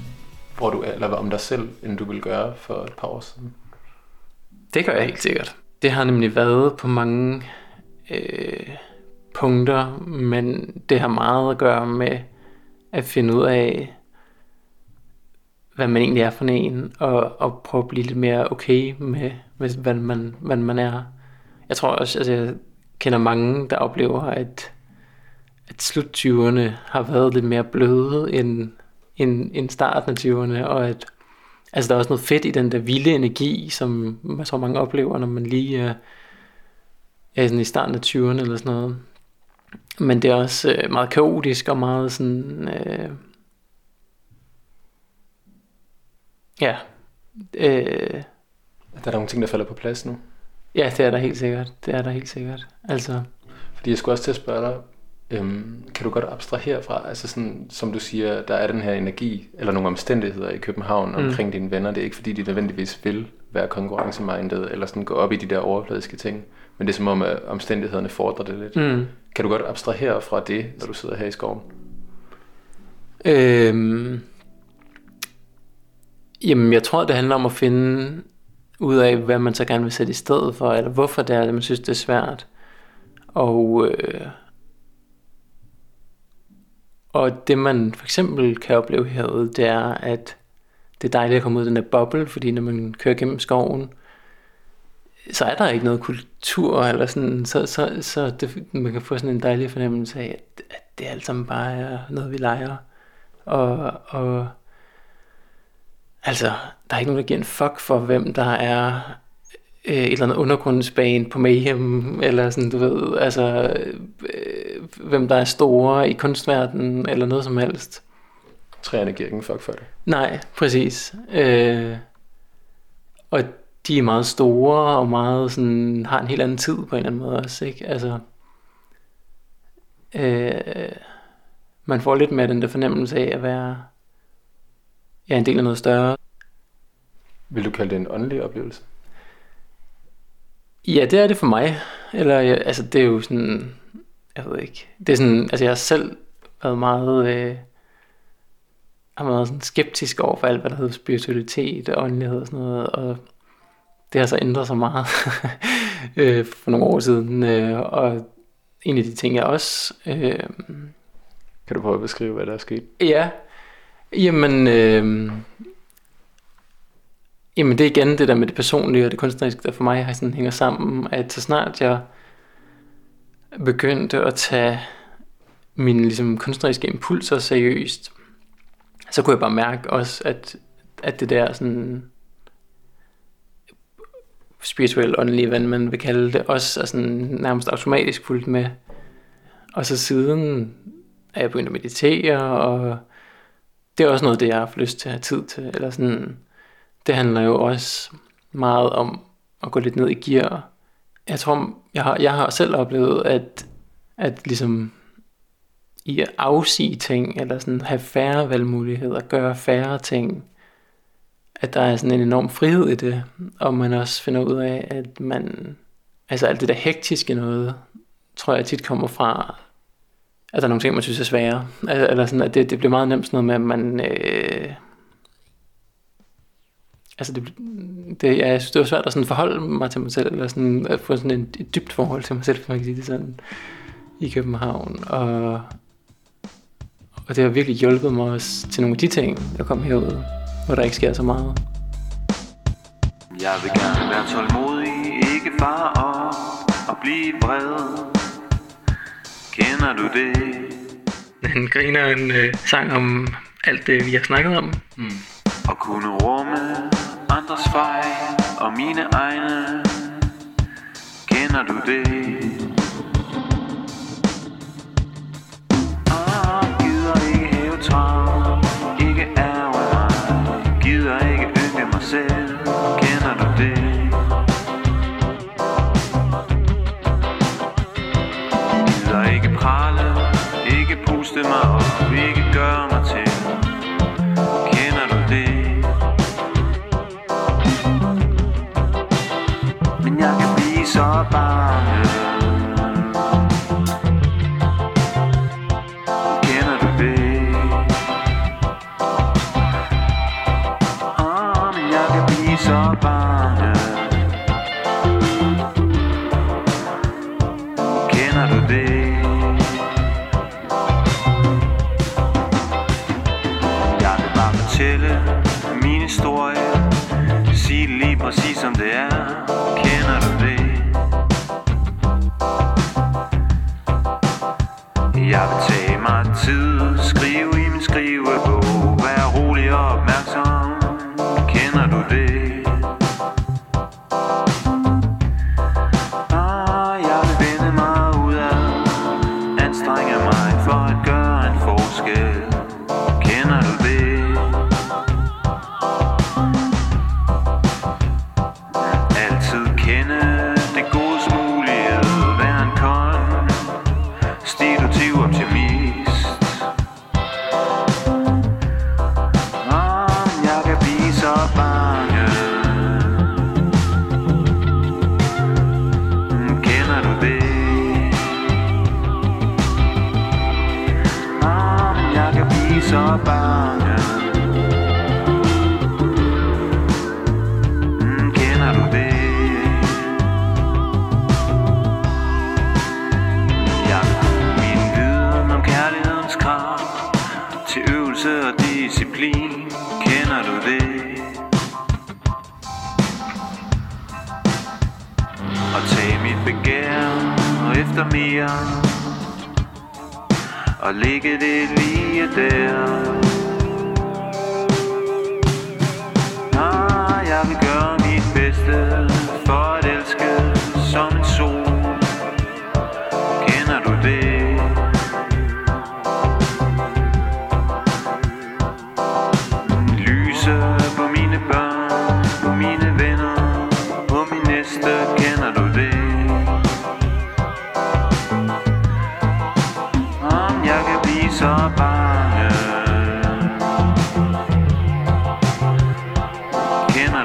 Speaker 1: hvor du eller om dig selv, end du ville gøre for et par år siden?
Speaker 3: det gør jeg helt sikkert. Det har nemlig været på mange øh, punkter, men det har meget at gøre med at finde ud af, hvad man egentlig er for en, og, og prøve at blive lidt mere okay med, med hvad, man, hvad man er. Jeg tror også, altså jeg kender mange, der oplever, at, at slut 20'erne har været lidt mere bløde end, end, end starten af 20'erne, og at altså, der er også noget fedt i den der vilde energi, som jeg tror mange oplever, når man lige er, er sådan i starten af 20'erne eller sådan noget. Men det er også øh, meget kaotisk og meget sådan... Øh, ja. Øh,
Speaker 1: Er der nogle ting, der falder på plads nu?
Speaker 3: ja, det er der helt sikkert. Det er der helt sikkert. Altså,
Speaker 1: Fordi jeg skulle også til at spørge dig, øhm, kan du godt abstrahere fra, altså sådan, som du siger, der er den her energi, eller nogle omstændigheder i København
Speaker 3: Mm.
Speaker 1: omkring dine venner. Det er ikke fordi, de nødvendigvis vil være konkurrencemindet, eller sådan gå op i de der overfladiske ting. Men det er som om, at omstændighederne fordrer det lidt.
Speaker 3: mm.
Speaker 1: Kan du godt abstrahere fra det, når du sidder her i skoven?
Speaker 3: Øhm, jamen, jeg tror, det handler om at finde ud af, hvad man så gerne vil sætte i stedet for, eller hvorfor det er, at man synes, det er svært. Og, øh, og det, man for eksempel kan opleve herude, det er, at det er dejligt at komme ud af den der boble, fordi når man kører gennem skoven, så er der ikke noget kultur, eller sådan, så, så, så det, man kan få sådan en dejlig fornemmelse af, at, at det alt sammen bare er noget, vi leger. Og, og altså, der er ikke nogen, der giver en fuck for, hvem der er øh, et eller andet undergrundsbane på Mayhem, eller sådan, du ved, altså, øh, hvem der er store i kunstverdenen, eller noget som helst.
Speaker 1: Træerne giver ikke en fuck for det.
Speaker 3: Nej, præcis. Øh, og de er meget store, og meget sådan, har en helt anden tid på en eller anden måde også, ikke? Altså, øh, man får lidt med den der fornemmelse af at være ja, en del af noget større.
Speaker 1: Vil du kalde det en åndelig oplevelse?
Speaker 3: Ja, det er det for mig. Eller, ja, altså, det er jo sådan, jeg ved ikke. Det er sådan, altså, jeg har selv været meget, øh, har været sådan skeptisk over for alt, hvad der hedder spiritualitet og åndelighed og sådan noget, og det har så ændret sig meget øh, for nogle år siden, øh, og en af de ting, jeg også, øh,
Speaker 1: Kan du prøve at beskrive, hvad der er sket?
Speaker 3: ja, jamen, øh, jamen det er igen det der med det personlige og det kunstneriske, der for mig har sådan hænger sammen, at så snart jeg begyndte at tage mine ligesom, kunstneriske impulser seriøst, så kunne jeg bare mærke også, at, at det der sådan spirituelle, åndelige, hvad man vil kalde det, også er sådan nærmest automatisk fuldt med. Og så siden er jeg begyndt at meditere, og det er også noget, det jeg har haft lyst til at have tid til. Eller sådan, det handler jo også meget om at gå lidt ned i gear. Jeg tror, jeg har, jeg har selv oplevet, at, at ligesom i at afsige ting, eller sådan have færre valgmuligheder, gøre færre ting, at der er sådan en enorm frihed i det, og man også finder ud af, at man, altså alt det der hektiske noget, tror jeg tit kommer fra, at der er nogle ting, man synes er svære. Eller sådan, at det, det bliver meget nemt sådan noget med, at man, øh, altså det, det, ja, jeg synes, det var svært at sådan forholde mig til mig selv, eller sådan at få sådan en, et dybt forhold til mig selv, hvis man kan sige det sådan, i København, og, og det har virkelig hjulpet mig også til nogle af de ting, der kom herud, hvor der ikke sker så meget.
Speaker 6: Jeg vil gerne være tålmodig, ikke fare op og blive vred. Kender du det?
Speaker 3: Han griner en øh, sang om alt det, vi har snakket om.
Speaker 6: At kunne rumme andres fejl og mine egne. Kender du det? Ah, gider ikke hæve travlt, ikke ærge mig. Gider ikke ynke mig selv. Kender du det? Gider ikke prale, ikke puste mig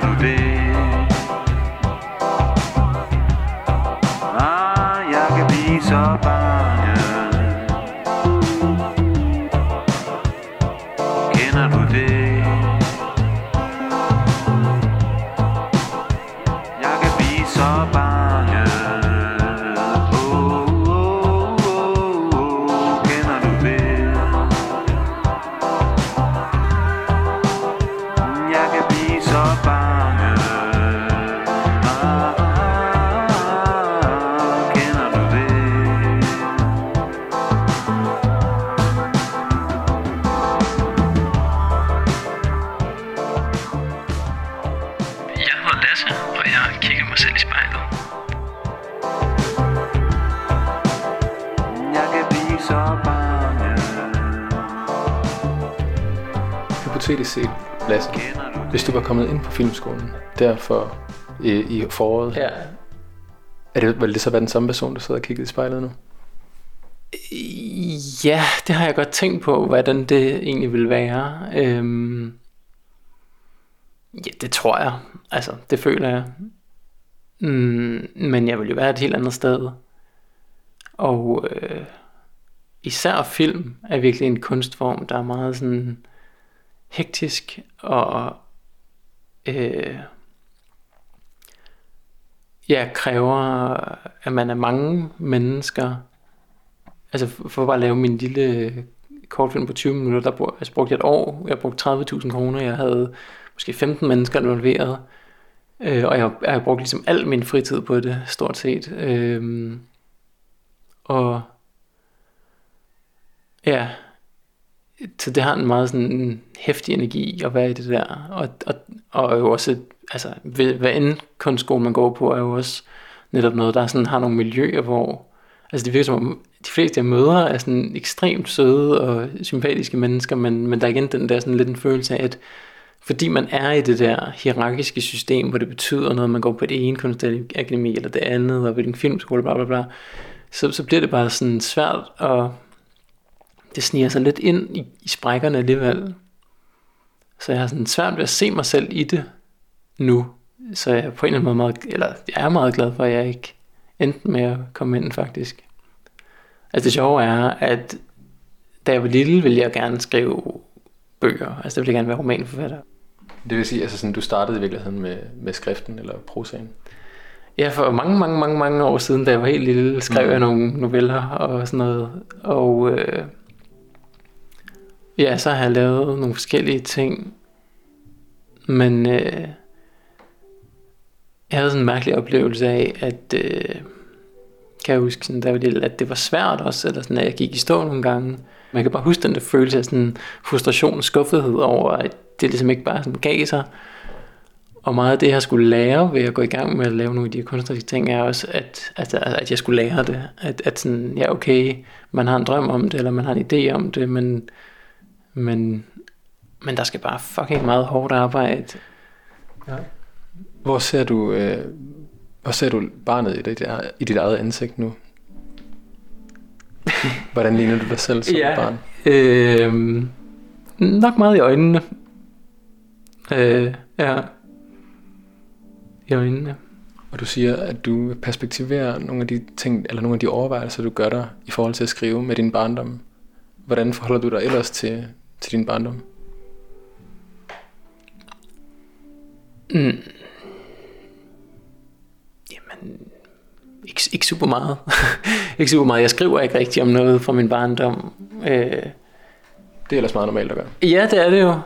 Speaker 1: I've been. Derfor i, i foråret,
Speaker 3: Ja.
Speaker 1: er det, vil det så være den samme person, der sidder og kigger i spejlet nu?
Speaker 3: Ja, det har jeg godt tænkt på, hvordan det egentlig vil være. Øhm, ja, det tror jeg. Altså, det føler jeg. Mm, men jeg vil jo være et helt andet sted. Og øh, især film er virkelig en kunstform, der er meget sådan hektisk og øh, ja, kræver, at man er mange mennesker Altså for bare at lave min lille øh, kortfilm på 20 minutter, der brug, altså brugte jeg et år. Jeg brugte 30.000 kroner. Jeg havde måske 15 mennesker involveret. Øh, og jeg, jeg har brugt ligesom al min fritid på det, stort set. Øh, og ja, så det har en meget sådan hæftig energi at være i det der. Og, og, og jo også, altså hvad end kunstskole man går på, er jo også netop noget, der sådan har nogle miljøer, hvor Altså det virker som om, de fleste jeg møder er sådan ekstremt søde og sympatiske mennesker, men, men der er igen den der sådan lidt en følelse af, at fordi man er i det der hierarkiske system, hvor det betyder noget, man går på det ene kunstakademi eller det andet, og hvilken filmskole, bla bla bla, så, så bliver det bare sådan svært, og det sniger sig lidt ind i, i sprækkerne alligevel. Så jeg har sådan svært ved at se mig selv i det nu. Så jeg er på en eller anden måde meget, eller jeg er meget glad for, at jeg ikke endte med at komme ind faktisk. Altså det sjove er, at da jeg var lille, ville jeg gerne skrive bøger. Altså det ville jeg gerne være romanforfatter.
Speaker 1: Det vil sige, altså sådan, du startede i virkeligheden med, med skriften eller prosaen.
Speaker 3: Ja, for mange, mange, mange, mange år siden, da jeg var helt lille, skrev mm. jeg nogle noveller og sådan noget. Og øh, ja, så har jeg lavet nogle forskellige ting. Men øh, jeg havde sådan en mærkelig oplevelse af, at øh, kan jeg huske, sådan, der var lille, at det var svært også, eller sådan, at jeg gik i stå nogle gange. Man kan bare huske den der følelse af sådan frustration og skuffethed over, at det ligesom ikke bare sådan gav sig. Og meget af det, jeg skulle lære ved at gå i gang med at lave nogle af de her kunstneriske ting, er også, at, at, at jeg skulle lære det. At, at sådan, ja okay, man har en drøm om det, eller man har en idé om det, men, men, men der skal bare fucking meget hårdt arbejde. Ja.
Speaker 1: Hvor ser du, øh, hvor ser du barnet i dit, i dit eget ansigt nu? Hvordan ligner du dig selv som
Speaker 3: Ja.
Speaker 1: barn?
Speaker 3: Øh, nok meget i øjnene. Øh, ja. I øjnene.
Speaker 1: Og du siger, at du perspektiverer nogle af de ting, eller nogle af de overvejelser, du gør dig i forhold til at skrive med din barndom. Hvordan forholder du dig ellers til, til din barndom?
Speaker 3: Mm. Ikke, ikke super meget. ikke super meget. Jeg skriver ikke rigtig om noget fra min barndom. Øh,
Speaker 1: Det er ellers meget normalt at gøre.
Speaker 3: Ja, det er det jo.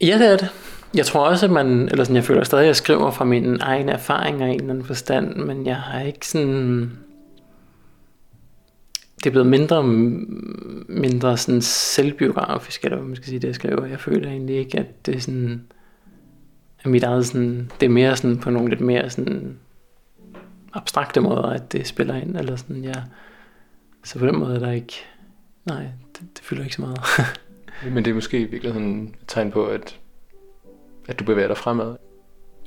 Speaker 3: Ja, det er det. Jeg tror også, at man, eller sådan, jeg føler stadig, at jeg skriver fra mine egne erfaringer i en eller anden forstand, men jeg har ikke sådan... Det er blevet mindre, mindre sådan selvbiografisk, eller hvad man skal sige, det jeg skriver. Jeg føler egentlig ikke, at det er sådan... At mit eget sådan... Det er mere sådan på nogle lidt mere sådan abstrakte måder, at det spiller ind, eller sådan, ja. Så på den måde er der ikke... Nej, det, det fylder ikke så meget.
Speaker 1: Men det er måske i virkeligheden et tegn på, at, at du bevæger dig fremad.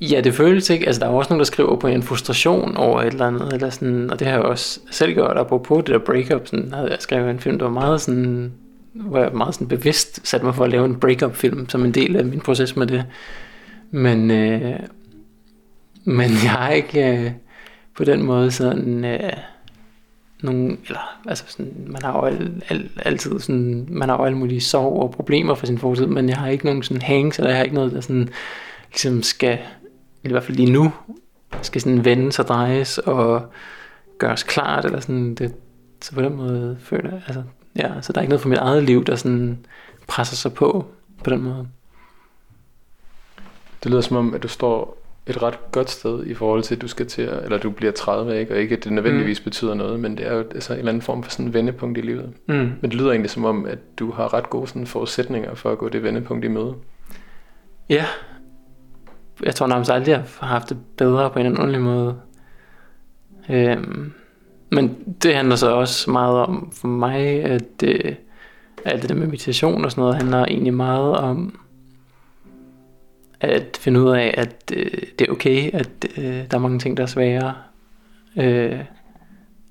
Speaker 3: Ja, det føles ikke. Altså, der er også nogen, der skriver på en frustration over et eller andet, eller sådan, og det har jeg også selv gjort, apropos det der breakup, sådan, havde jeg skrevet en film, der var meget sådan, hvor jeg meget sådan bevidst satte mig for at lave en breakup film, som en del af min proces med det. Men, øh, men jeg har ikke øh, på den måde sådan, øh, nogen, eller altså sådan, man har jo al, al, altid sådan, man har jo alle mulige sorg og problemer for sin fortid, men jeg har ikke nogen sådan hangs, eller jeg har ikke noget, der sådan, ligesom skal, i hvert fald lige nu, skal sådan vendes og drejes og gøres klart, eller sådan, det, så på den måde føler jeg, altså, ja, så der er ikke noget for mit eget liv, der sådan presser sig på, på den måde.
Speaker 1: Det lyder som om, at du står et ret godt sted i forhold til, at du skal til at, eller du bliver 30, ikke? og ikke at det nødvendigvis mm. betyder noget, men det er jo altså en eller anden form for sådan en vendepunkt i livet.
Speaker 3: Mm.
Speaker 1: Men det lyder egentlig som om, at du har ret gode sådan, forudsætninger for at gå det vendepunkt i møde.
Speaker 3: Ja, jeg tror nærmest aldrig, jeg har haft det bedre på en eller anden måde. Øhm, men det handler så også meget om for mig, at øh, alt det der med meditation og sådan noget, handler egentlig meget om at finde ud af, at øh, det er okay, at øh, der er mange ting, der er svære. Øh,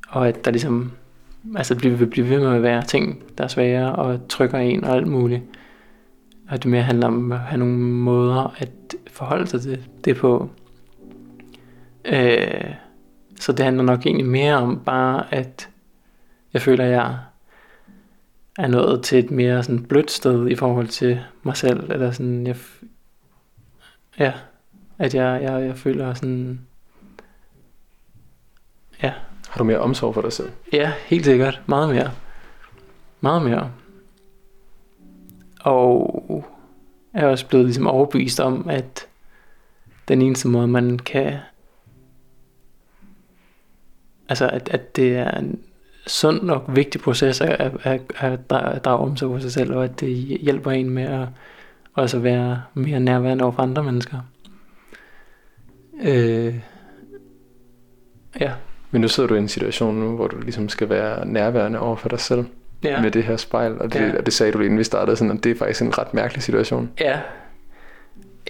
Speaker 3: og at der ligesom, altså det vil blive ved med at være ting, der er svære og trykker en og alt muligt. Og det mere handler om at have nogle måder at forholde sig til det på. Øh, så det handler nok egentlig mere om bare, at jeg føler, at jeg er nået til et mere sådan blødt sted i forhold til mig selv. Eller sådan, jeg, ja, at jeg, jeg, jeg føler sådan, ja,
Speaker 1: Har du mere omsorg for dig selv?
Speaker 3: Ja, helt sikkert. Meget mere. Meget mere. Og jeg er også blevet ligesom overbevist om, at den eneste måde, man kan... Altså, at, at det er en sund og vigtig proces at, at, at, at drage at drage omsorg for sig selv, og at det hjælper en med at også være mere nærværende over for andre mennesker. Øh, ja.
Speaker 1: Men nu sidder du i en situation nu, hvor du ligesom skal være nærværende over for dig selv
Speaker 3: ja.
Speaker 1: med det her spejl. Og det,
Speaker 3: Ja.
Speaker 1: ja. og det sagde du lige inden vi startede, sådan, at det er faktisk en ret mærkelig situation.
Speaker 3: Ja.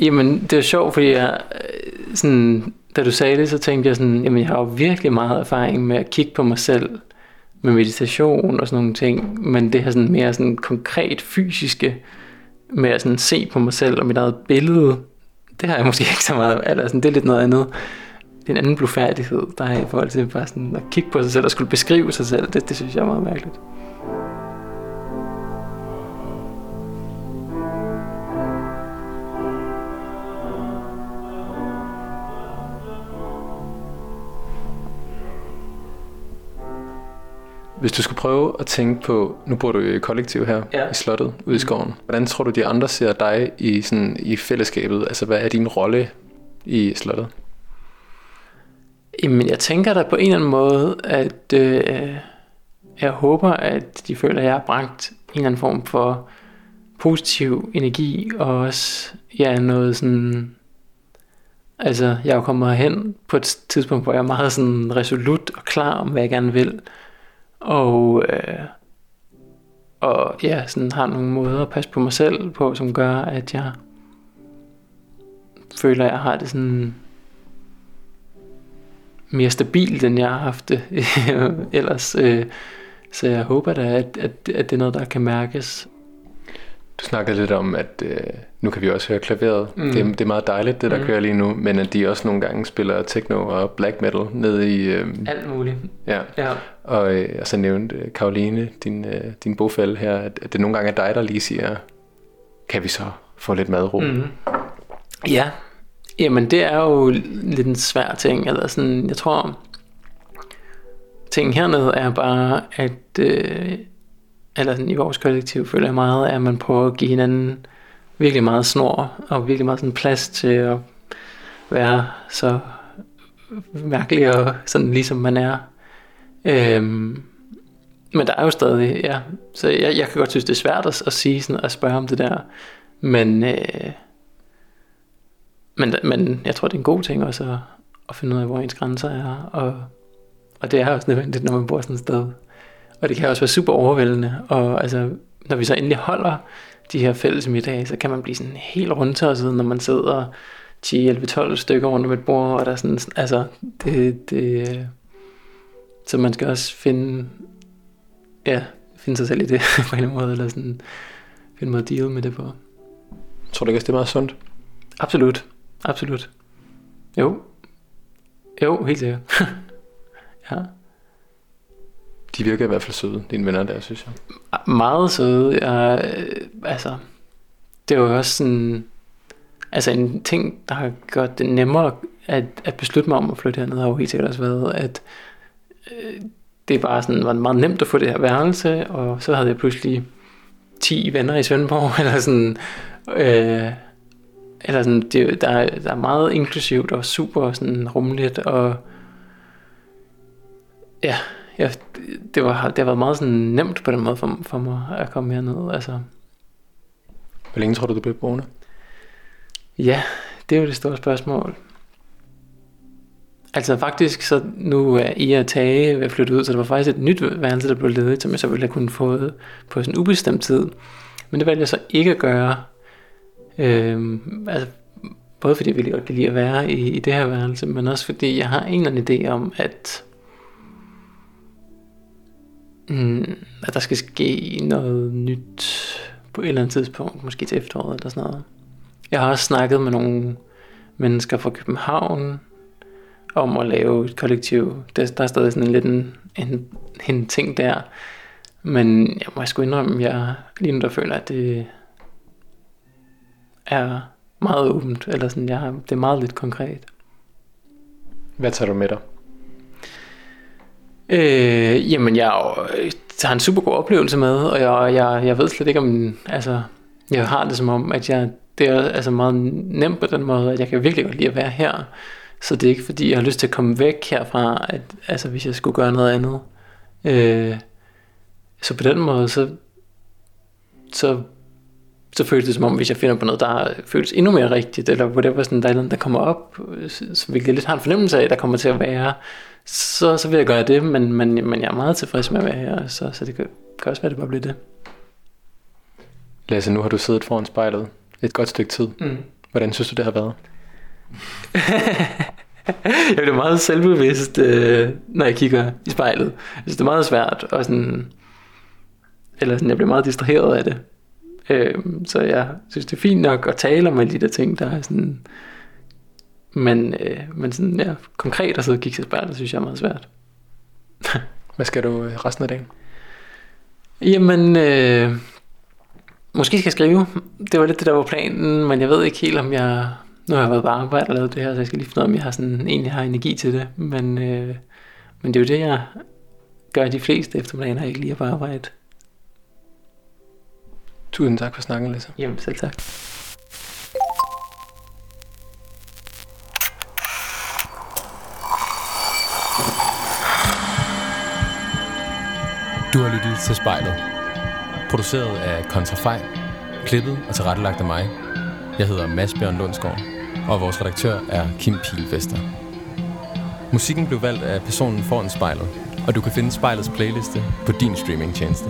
Speaker 3: Jamen, det er sjovt, fordi jeg, øh, sådan, da du sagde det, så tænkte jeg sådan, jamen jeg har jo virkelig meget erfaring med at kigge på mig selv, med meditation og sådan nogle ting, men det her sådan mere sådan konkret fysiske, med at sådan se på mig selv og mit eget billede, det har jeg måske ikke så meget, eller sådan, det er lidt noget andet. Det er en anden blufærdighed, der er i forhold til bare sådan at kigge på sig selv og skulle beskrive sig selv, det, det synes jeg er meget mærkeligt.
Speaker 1: Hvis du skulle prøve at tænke på, nu bor du i kollektiv her
Speaker 3: Ja.
Speaker 1: ja. i slottet ude i skoven. Hvordan tror du, de andre ser dig i, sådan, i fællesskabet? Altså, hvad er din rolle i slottet?
Speaker 3: Jamen, jeg tænker da på en eller anden måde, at øh, jeg håber, at de føler, at jeg har bragt en eller anden form for positiv energi, og også ja, noget sådan... Altså, jeg er jo kommet herhen på et tidspunkt, hvor jeg er meget sådan resolut og klar om, hvad jeg gerne vil. Og, øh, og ja, sådan har nogle måder at passe på mig selv på, som gør, at jeg føler, at jeg har det sådan mere stabilt, end jeg har haft det ellers. Øh, så jeg håber da, at, at, at det er noget, der kan mærkes.
Speaker 1: Du snakkede lidt om, at øh, nu kan vi også høre klaveret.
Speaker 3: Mm.
Speaker 1: Det, er- det er meget dejligt, det der
Speaker 3: Mm.
Speaker 1: kører lige nu. Men at de også nogle gange spiller techno og black metal nede i... Øh,
Speaker 3: Alt muligt.
Speaker 1: ja.
Speaker 3: Ja.
Speaker 1: Og, øh, og så nævnte øh, Karoline, din, øh, din bofælle her, at, at det nogle gange er dig, der lige siger, kan vi så få lidt madro? Mm.
Speaker 3: Ja, jamen det er jo lidt en svær ting, eller sådan, jeg tror, ting hernede er bare, at, øh, eller sådan, i vores kollektiv føler jeg meget, at man prøver at give hinanden virkelig meget snor, og virkelig meget sådan plads til at være så mærkelig og sådan ligesom man er. Øhm, men der er jo stadig, ja, så jeg, jeg kan godt synes, det er svært at, at sige sådan, at spørge om det der, men, øh, men, men jeg tror, det er en god ting også at, at finde ud af, hvor ens grænser er, og, og det er også nødvendigt, når man bor sådan et sted. Og det kan også være super overvældende, og altså, når vi så endelig holder de her fælles middage, så kan man blive sådan helt rundtosset, når man sidder 10, 11, 12 stykker rundt om et bord, og der er sådan, altså, det, det, så man skal også finde, ja, finde sig selv i det på en eller anden måde, eller sådan, finde måde at deal med det på.
Speaker 1: Tror du ikke også, det er meget sundt?
Speaker 3: Absolut. Absolut. Jo. Jo, helt sikkert. ja.
Speaker 1: De virker i hvert fald søde, dine venner der, synes jeg.
Speaker 3: Meget søde. Jeg, øh, altså, det var jo også sådan... Altså en ting, der har gjort det nemmere at, at beslutte mig om at flytte herned, har jo helt sikkert også været, at øh, det bare sådan, var meget nemt at få det her værelse, og så havde jeg pludselig 10 venner i Svendborg, eller sådan... Øh, eller sådan, det, der, der er meget inklusivt og super sådan rummeligt, og ja, ja det, var, det har været meget sådan nemt på den måde for, for mig at komme herned. Altså,
Speaker 1: Hvor længe tror du, du bliver boende?
Speaker 3: ja, Det er jo det store spørgsmål. Altså faktisk, så nu er I at tage ved at flytte ud, så det var faktisk et nyt værelse, der blev ledigt, som jeg så ville have kunnet få på sådan en ubestemt tid. Men det valgte jeg så ikke at gøre. Øhm, altså, både fordi jeg virkelig godt kan lide at være i, i det her værelse, men også fordi jeg har en eller anden idé om, at, mm, at der skal ske noget nyt på et eller andet tidspunkt, måske til efteråret eller sådan noget. Jeg har også snakket med nogle mennesker fra København om at lave et kollektiv. Der, der er stadig sådan en lidt en, en, en ting der. Men jeg må sgu indrømme, at jeg lige nu der føler, at det er meget åbent. Eller sådan, jeg, har- det er meget lidt konkret.
Speaker 1: Hvad tager du med dig?
Speaker 3: Øh, jamen, jeg øh, har en super god oplevelse med, og jeg, jeg, jeg ved slet ikke om, altså, jeg har det som om, at jeg, det er altså meget nemt på den måde, at jeg kan virkelig godt lide at være her. Så det er ikke fordi, jeg har lyst til at komme væk herfra, at, altså hvis jeg skulle gøre noget andet. Øh, så på den måde, så, så, så føles det som om, hvis jeg finder på noget, der føles endnu mere rigtigt, eller whatever, sådan, der er noget, der kommer op, hvilket jeg lidt har en fornemmelse af, der kommer til at være, så, så vil jeg gøre det, men, men, men jeg er meget tilfreds med at være her, så, så det kan, kan også være, det bare bliver det.
Speaker 1: Lasse, nu har du siddet foran spejlet et godt stykke tid.
Speaker 3: Mm.
Speaker 1: Hvordan synes du, det har været?
Speaker 3: jeg bliver meget selvbevidst, øh, når jeg kigger i spejlet. Jeg synes, det er meget svært, og sådan, eller sådan, jeg bliver meget distraheret af det. Øh, så jeg synes, det er fint nok at tale om alle de der ting, der er sådan, men, øh, men sådan, ja, konkret at sidde og kigge til spejlet, synes jeg er meget svært.
Speaker 1: Hvad skal du øh, resten af dagen?
Speaker 3: Jamen, øh, måske skal jeg skrive. Det var lidt det, der var planen, men jeg ved ikke helt, om jeg... Nu har jeg været på arbejde og lavet det her, så jeg skal lige finde ud af, om jeg har sådan, egentlig har energi til det. Men, øh, men det er jo det, jeg gør de fleste eftermiddager, når jeg ikke lige er på arbejde.
Speaker 1: Tusind tak for snakken, Lasse.
Speaker 3: Jamen, selv tak.
Speaker 2: Du har lyttet til spejlet. Produceret af Kontrafej. Klippet og tilrettelagt af mig. Jeg hedder Mads Bjørn Lundsgaard, og vores redaktør er Kim Pilvester. Musikken blev valgt af personen foran spejlet, og du kan finde spejlets playliste på din streamingtjeneste.